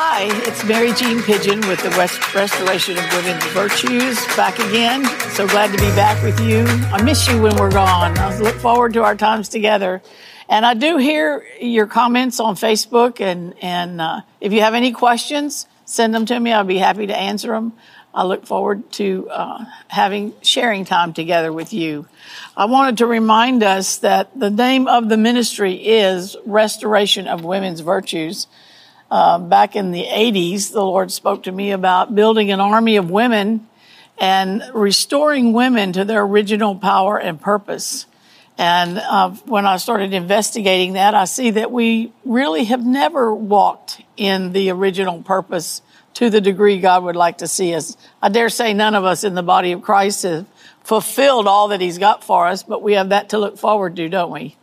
Hi, it's Mary Jean Pigeon with the West Restoration of Women's Virtues back again. So glad to be back with you. I miss you when we're gone. I look forward to our times together. And I do hear your comments on Facebook, and and uh, if you have any questions, send them to me. I'll be happy to answer them. I look forward to uh, having sharing time together with you. I wanted to remind us that the name of the ministry is Restoration of Women's Virtues. Uh, back in the 80s, the Lord spoke to me about building an army of women and restoring women to their original power and purpose. And uh, when I started investigating that, I see that we really have never walked in the original purpose to the degree God would like to see us. I dare say none of us in the body of Christ have fulfilled all that He's got for us, but we have that to look forward to, don't we?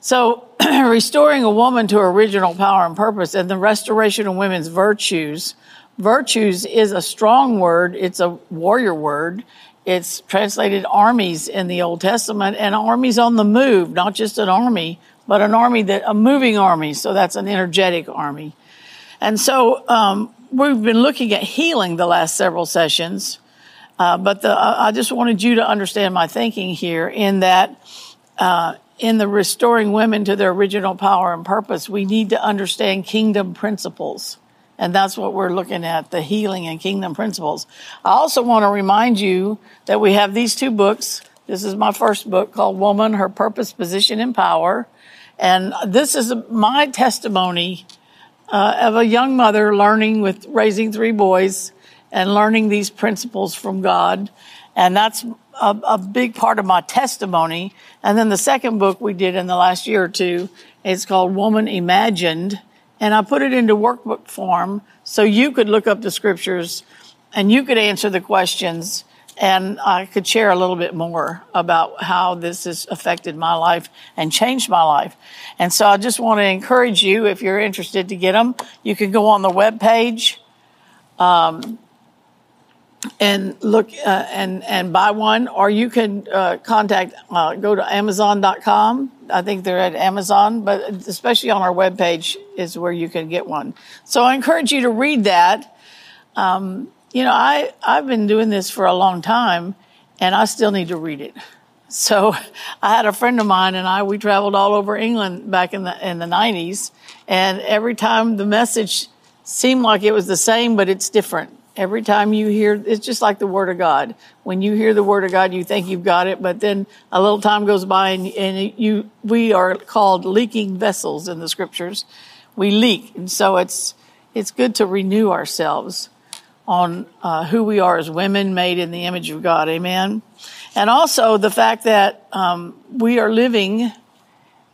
So, restoring a woman to her original power and purpose and the restoration of women's virtues. Virtues is a strong word. It's a warrior word. It's translated armies in the Old Testament and armies on the move, not just an army, but an army that, a moving army. So that's an energetic army. And so, um, we've been looking at healing the last several sessions, uh, but the, I just wanted you to understand my thinking here in that uh, in the restoring women to their original power and purpose, we need to understand kingdom principles. And that's what we're looking at, the healing and kingdom principles. I also want to remind you that we have these two books. This is my first book called Woman, Her Purpose, Position, and Power. And this is my testimony uh, of a young mother learning with raising three boys and learning these principles from God. And that's a, a, big part of my testimony. And then the second book we did in the last year or two is called Woman Imagined. And I put it into workbook form so you could look up the scriptures and you could answer the questions and I could share a little bit more about how this has affected my life and changed my life. And so I just want to encourage you, if you're interested to get them, you can go on the web page um, and look uh, and and buy one, or you can uh, contact uh, go to Amazon.com. I think they're at Amazon, but especially on our web page is where you can get one. So I encourage you to read that. Um, you know, I, I've been doing this for a long time and I still need to read it. So I had a friend of mine and I, we traveled all over England back in the, in the 90s. And every time the message seemed like it was the same, but it's different. Every time you hear, it's just like the Word of God. When you hear the Word of God, you think you've got it, but then a little time goes by and, and you, we are called leaking vessels in the scriptures. We leak. And so it's, it's good to renew ourselves on uh, who we are as women made in the image of God. Amen. And also the fact that um, we are living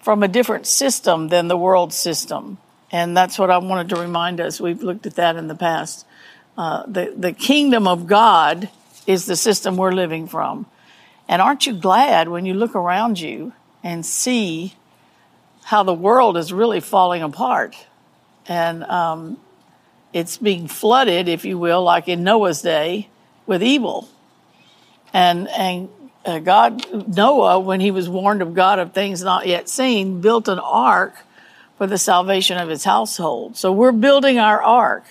from a different system than the world system. And that's what I wanted to remind us. We've looked at that in the past. Uh, the, the kingdom of God is the system we're living from. And aren't you glad when you look around you and see how the world is really falling apart? And um, it's being flooded, if you will, like in Noah's day, with evil. And and uh, God, Noah, when he was warned of God of things not yet seen, built an ark for the salvation of his household. So we're building our ark,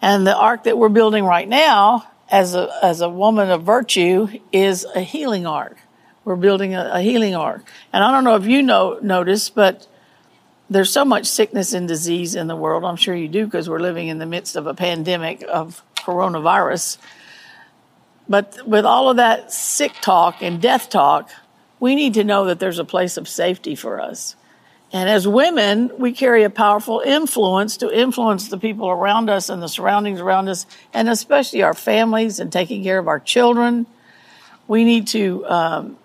and the ark that we're building right now, as a as a woman of virtue, is a healing ark. We're building a, a healing ark, and I don't know if you know notice, but there's so much sickness and disease in the world. I'm sure you do because we're living in the midst of a pandemic of coronavirus. But with all of that sick talk and death talk, we need to know that there's a place of safety for us. And as women, we carry a powerful influence to influence the people around us and the surroundings around us, and especially our families and taking care of our children. We need to um,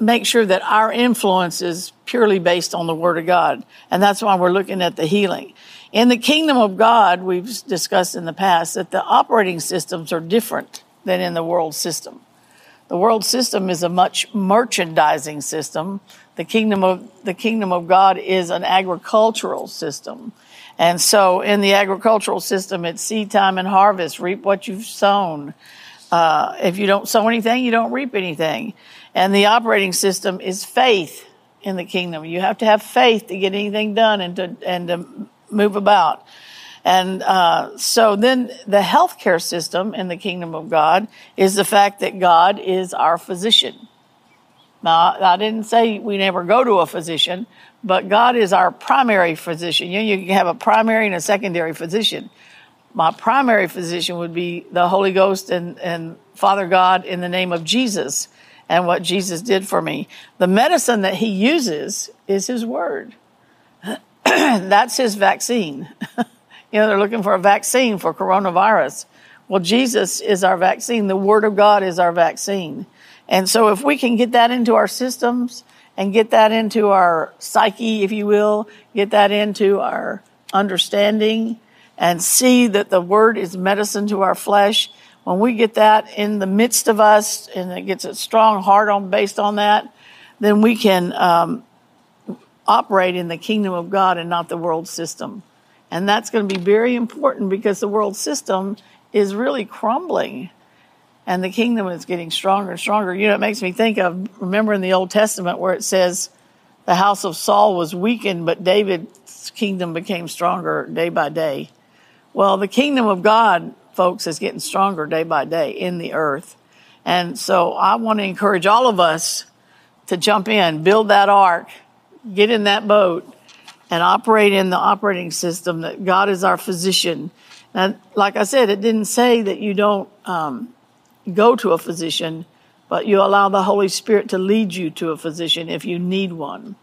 make sure that our influence is purely based on the Word of God. And that's why we're looking at the healing. In the kingdom of God, we've discussed in the past that the operating systems are different than in the world system. The world system is a much merchandising system. The kingdom of, the kingdom of God is an agricultural system. And so in the agricultural system, it's seed time and harvest, reap what you've sown. Uh, if you don't sow anything, you don't reap anything. And the operating system is faith in the kingdom. You have to have faith to get anything done and to, and to move about. And uh, so then the healthcare system in the kingdom of God is the fact that God is our physician. Now, I didn't say we never go to a physician, but God is our primary physician. You, you can have a primary and a secondary physician. My primary physician would be the Holy Ghost and, and Father God in the name of Jesus and what Jesus did for me. The medicine that he uses is his word. That's his vaccine. you know, they're looking for a vaccine for coronavirus. Well, Jesus is our vaccine. The word of God is our vaccine. And so if we can get that into our systems and get that into our psyche, if you will, get that into our understanding and see that the word is medicine to our flesh, when we get that in the midst of us and it gets a strong heart on based on that, then we can um, operate in the kingdom of God and not the world system. And that's going to be very important because the world system is really crumbling and the kingdom is getting stronger and stronger. You know, it makes me think of remember in the Old Testament where it says the house of Saul was weakened, but David's kingdom became stronger day by day. Well, the kingdom of God, folks, is getting stronger day by day in the earth. And so I want to encourage all of us to jump in, build that ark, get in that boat, and operate in the operating system that God is our physician. And like I said, it didn't say that you don't um, go to a physician, but you allow the Holy Spirit to lead you to a physician if you need one.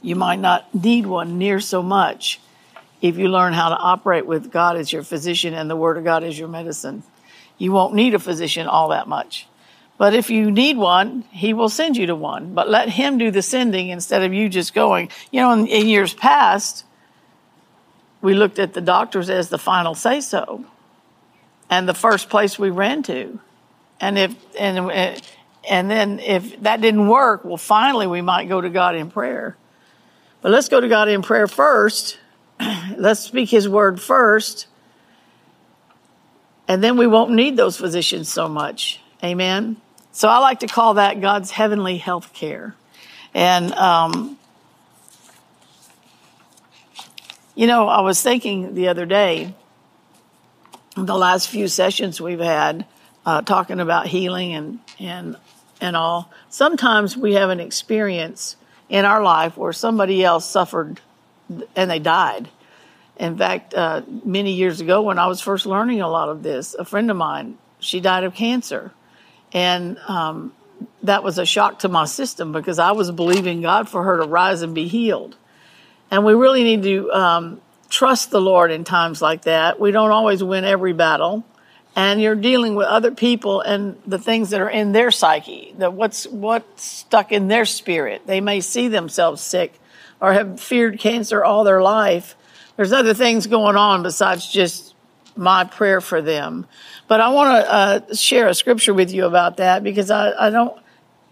You might not need one near so much if you learn how to operate with God as your physician and the Word of God as your medicine. You won't need a physician all that much. But if you need one, He will send you to one. But let Him do the sending instead of you just going. You know, in, in years past, we looked at the doctors as the final say so and the first place we ran to. And if and and then if that didn't work, well, finally we might go to God in prayer. But let's go to God in prayer first. let's speak His word first, and then we won't need those physicians so much. Amen. So I like to call that God's heavenly health care, and. Um, you know, I was thinking the other day the last few sessions we've had uh, talking about healing and and and all. Sometimes we have an experience in our life where somebody else suffered and they died. In fact, uh, many years ago, when I was first learning a lot of this, a friend of mine she died of cancer, and um, that was a shock to my system because I was believing God for her to rise and be healed. And we really need to um, trust the Lord in times like that. We don't always win every battle. And you're dealing with other people and the things that are in their psyche, that what's what's stuck in their spirit. They may see themselves sick or have feared cancer all their life. There's other things going on besides just my prayer for them. But I want to uh, share a scripture with you about that because I, I don't,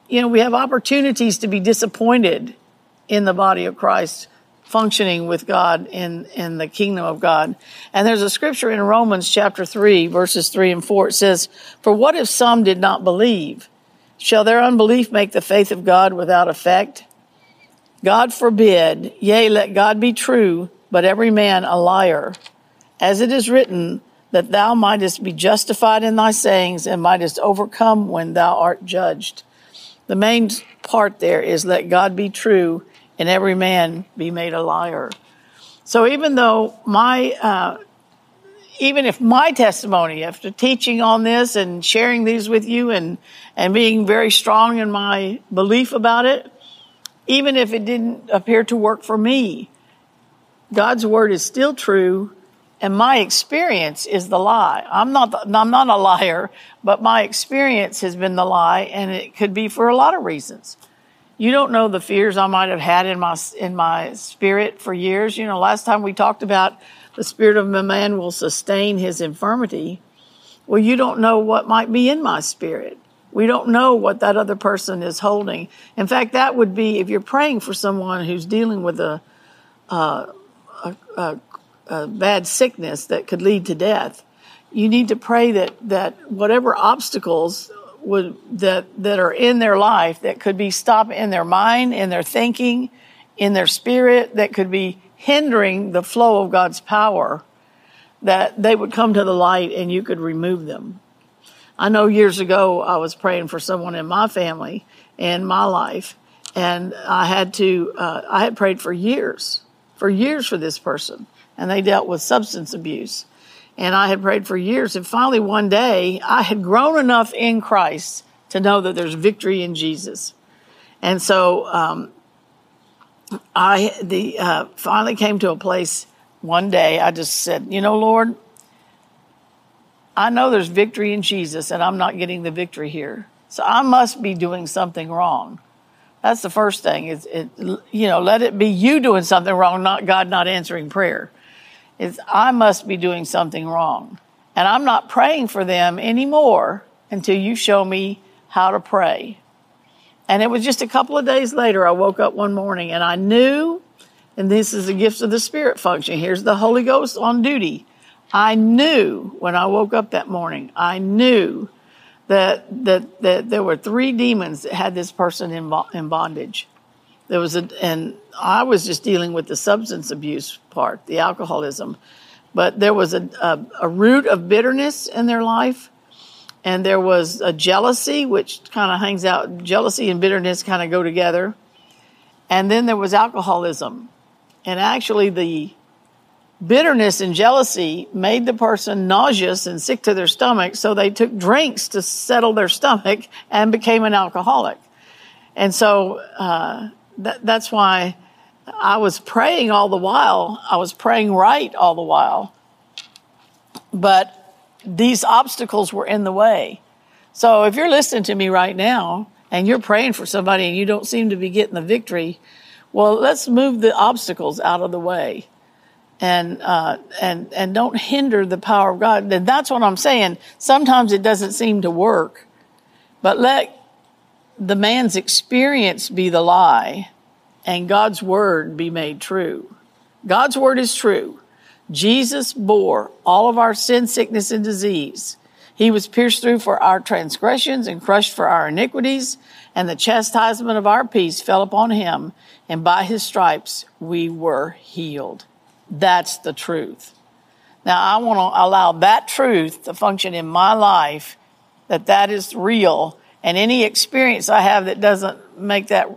you know, we have opportunities to be disappointed in the body of Christ functioning with God in, in the kingdom of God. And there's a scripture in Romans chapter 3, verses 3 and 4. It says, For what if some did not believe? Shall their unbelief make the faith of God without effect? God forbid, yea, let God be true, but every man a liar. As it is written, that thou mightest be justified in thy sayings and mightest overcome when thou art judged. The main part there is let God be true and every man be made a liar. So even though my, uh, even if my testimony after teaching on this and sharing these with you and, and being very strong in my belief about it, even if it didn't appear to work for me, God's word is still true and my experience is the lie. I'm not, I'm not a liar, but my experience has been the lie and it could be for a lot of reasons you don't know the fears I might have had in my in my spirit for years. You know, last time we talked about the spirit of a man will sustain his infirmity. Well, you don't know what might be in my spirit. We don't know what that other person is holding. In fact, that would be if you're praying for someone who's dealing with a, uh, a, a, a bad sickness that could lead to death. You need to pray that that whatever obstacles would that that are in their life that could be stopped in their mind, in their thinking, in their spirit, that could be hindering the flow of God's power, that they would come to the light and you could remove them. I know years ago I was praying for someone in my family in my life, and I had to, uh, I had prayed for years, for years for this person, and they dealt with substance abuse. And I had prayed for years, and finally one day I had grown enough in Christ to know that there's victory in Jesus. And so um, I the uh, finally came to a place one day. I just said, you know, Lord, I know there's victory in Jesus, and I'm not getting the victory here. So I must be doing something wrong. That's the first thing. Is it, you know, let it be you doing something wrong, not God not answering prayer. Is I must be doing something wrong, and I'm not praying for them anymore until you show me how to pray. And it was just a couple of days later, I woke up one morning and I knew, and this is the gifts of the Spirit function. Here's the Holy Ghost on duty. I knew when I woke up that morning, I knew that, that, that there were three demons that had this person in, in bondage. There was a, and I was just dealing with the substance abuse part, the alcoholism, but there was a, a, a root of bitterness in their life and there was a jealousy, which kind of hangs out. Jealousy and bitterness kind of go together. And then there was alcoholism. And actually, the bitterness and jealousy made the person nauseous and sick to their stomach, so they took drinks to settle their stomach and became an alcoholic. And so uh, that, that's why I was praying all the while. I was praying right all the while. But these obstacles were in the way. So if you're listening to me right now and you're praying for somebody and you don't seem to be getting the victory, well, let's move the obstacles out of the way and uh, and and don't hinder the power of God. That's what I'm saying. Sometimes it doesn't seem to work, but let the man's experience be the lie, and God's word be made true. God's word is true. Jesus bore all of our sin, sickness, and disease. He was pierced through for our transgressions and crushed for our iniquities, and the chastisement of our peace fell upon him, and by his stripes we were healed. That's the truth. Now, I want to allow that truth to function in my life, that that is real, and any experience I have that doesn't make that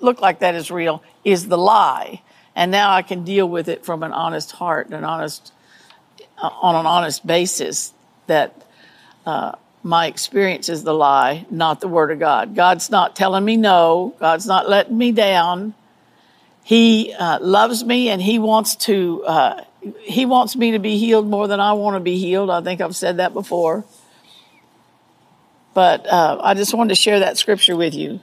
look like that is real is the lie and now I can deal with it from an honest heart, an honest, uh, on an honest basis. That uh, my experience is the lie, not the Word of God. God's not telling me no. God's not letting me down. He uh, loves me, and He wants to. Uh, he wants me to be healed more than I want to be healed. I think I've said that before. But uh, I just wanted to share that scripture with you.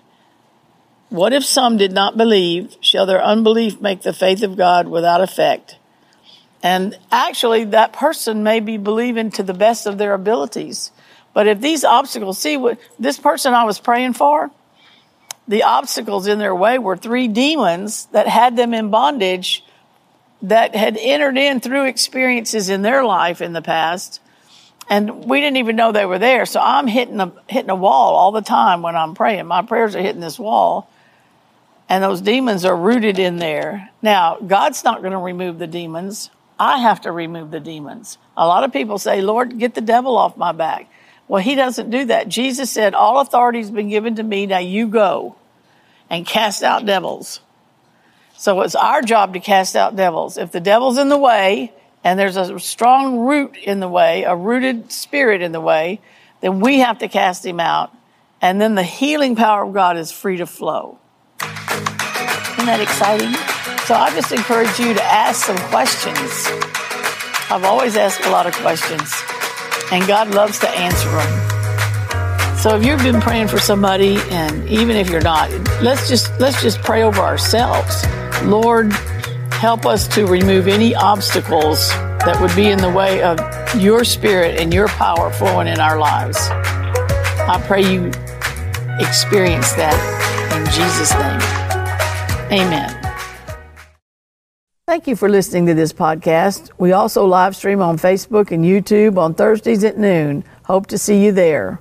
What if some did not believe? Shall their unbelief make the faith of God without effect? And actually, that person may be believing to the best of their abilities. But if these obstacles, see what this person I was praying for, the obstacles in their way were three demons that had them in bondage that had entered in through experiences in their life in the past. And we didn't even know they were there. So I'm hitting a, hitting a wall all the time when I'm praying. My prayers are hitting this wall and those demons are rooted in there. Now, God's not going to remove the demons. I have to remove the demons. A lot of people say, Lord, get the devil off my back. Well, he doesn't do that. Jesus said, All authority has been given to me. Now you go and cast out devils. So it's our job to cast out devils. If the devil's in the way and there's a strong root in the way, a rooted spirit in the way, then we have to cast him out. And then the healing power of God is free to flow. Isn't that exciting? So I just encourage you to ask some questions. I've always asked a lot of questions, and God loves to answer them. So if you've been praying for somebody, and even if you're not, let's just let's just pray over ourselves. Lord, help us to remove any obstacles that would be in the way of your spirit and your power flowing in our lives. I pray you experience that in Jesus' name. Amen. Thank you for listening to this podcast. We also live stream on Facebook and YouTube on Thursdays at noon. Hope to see you there.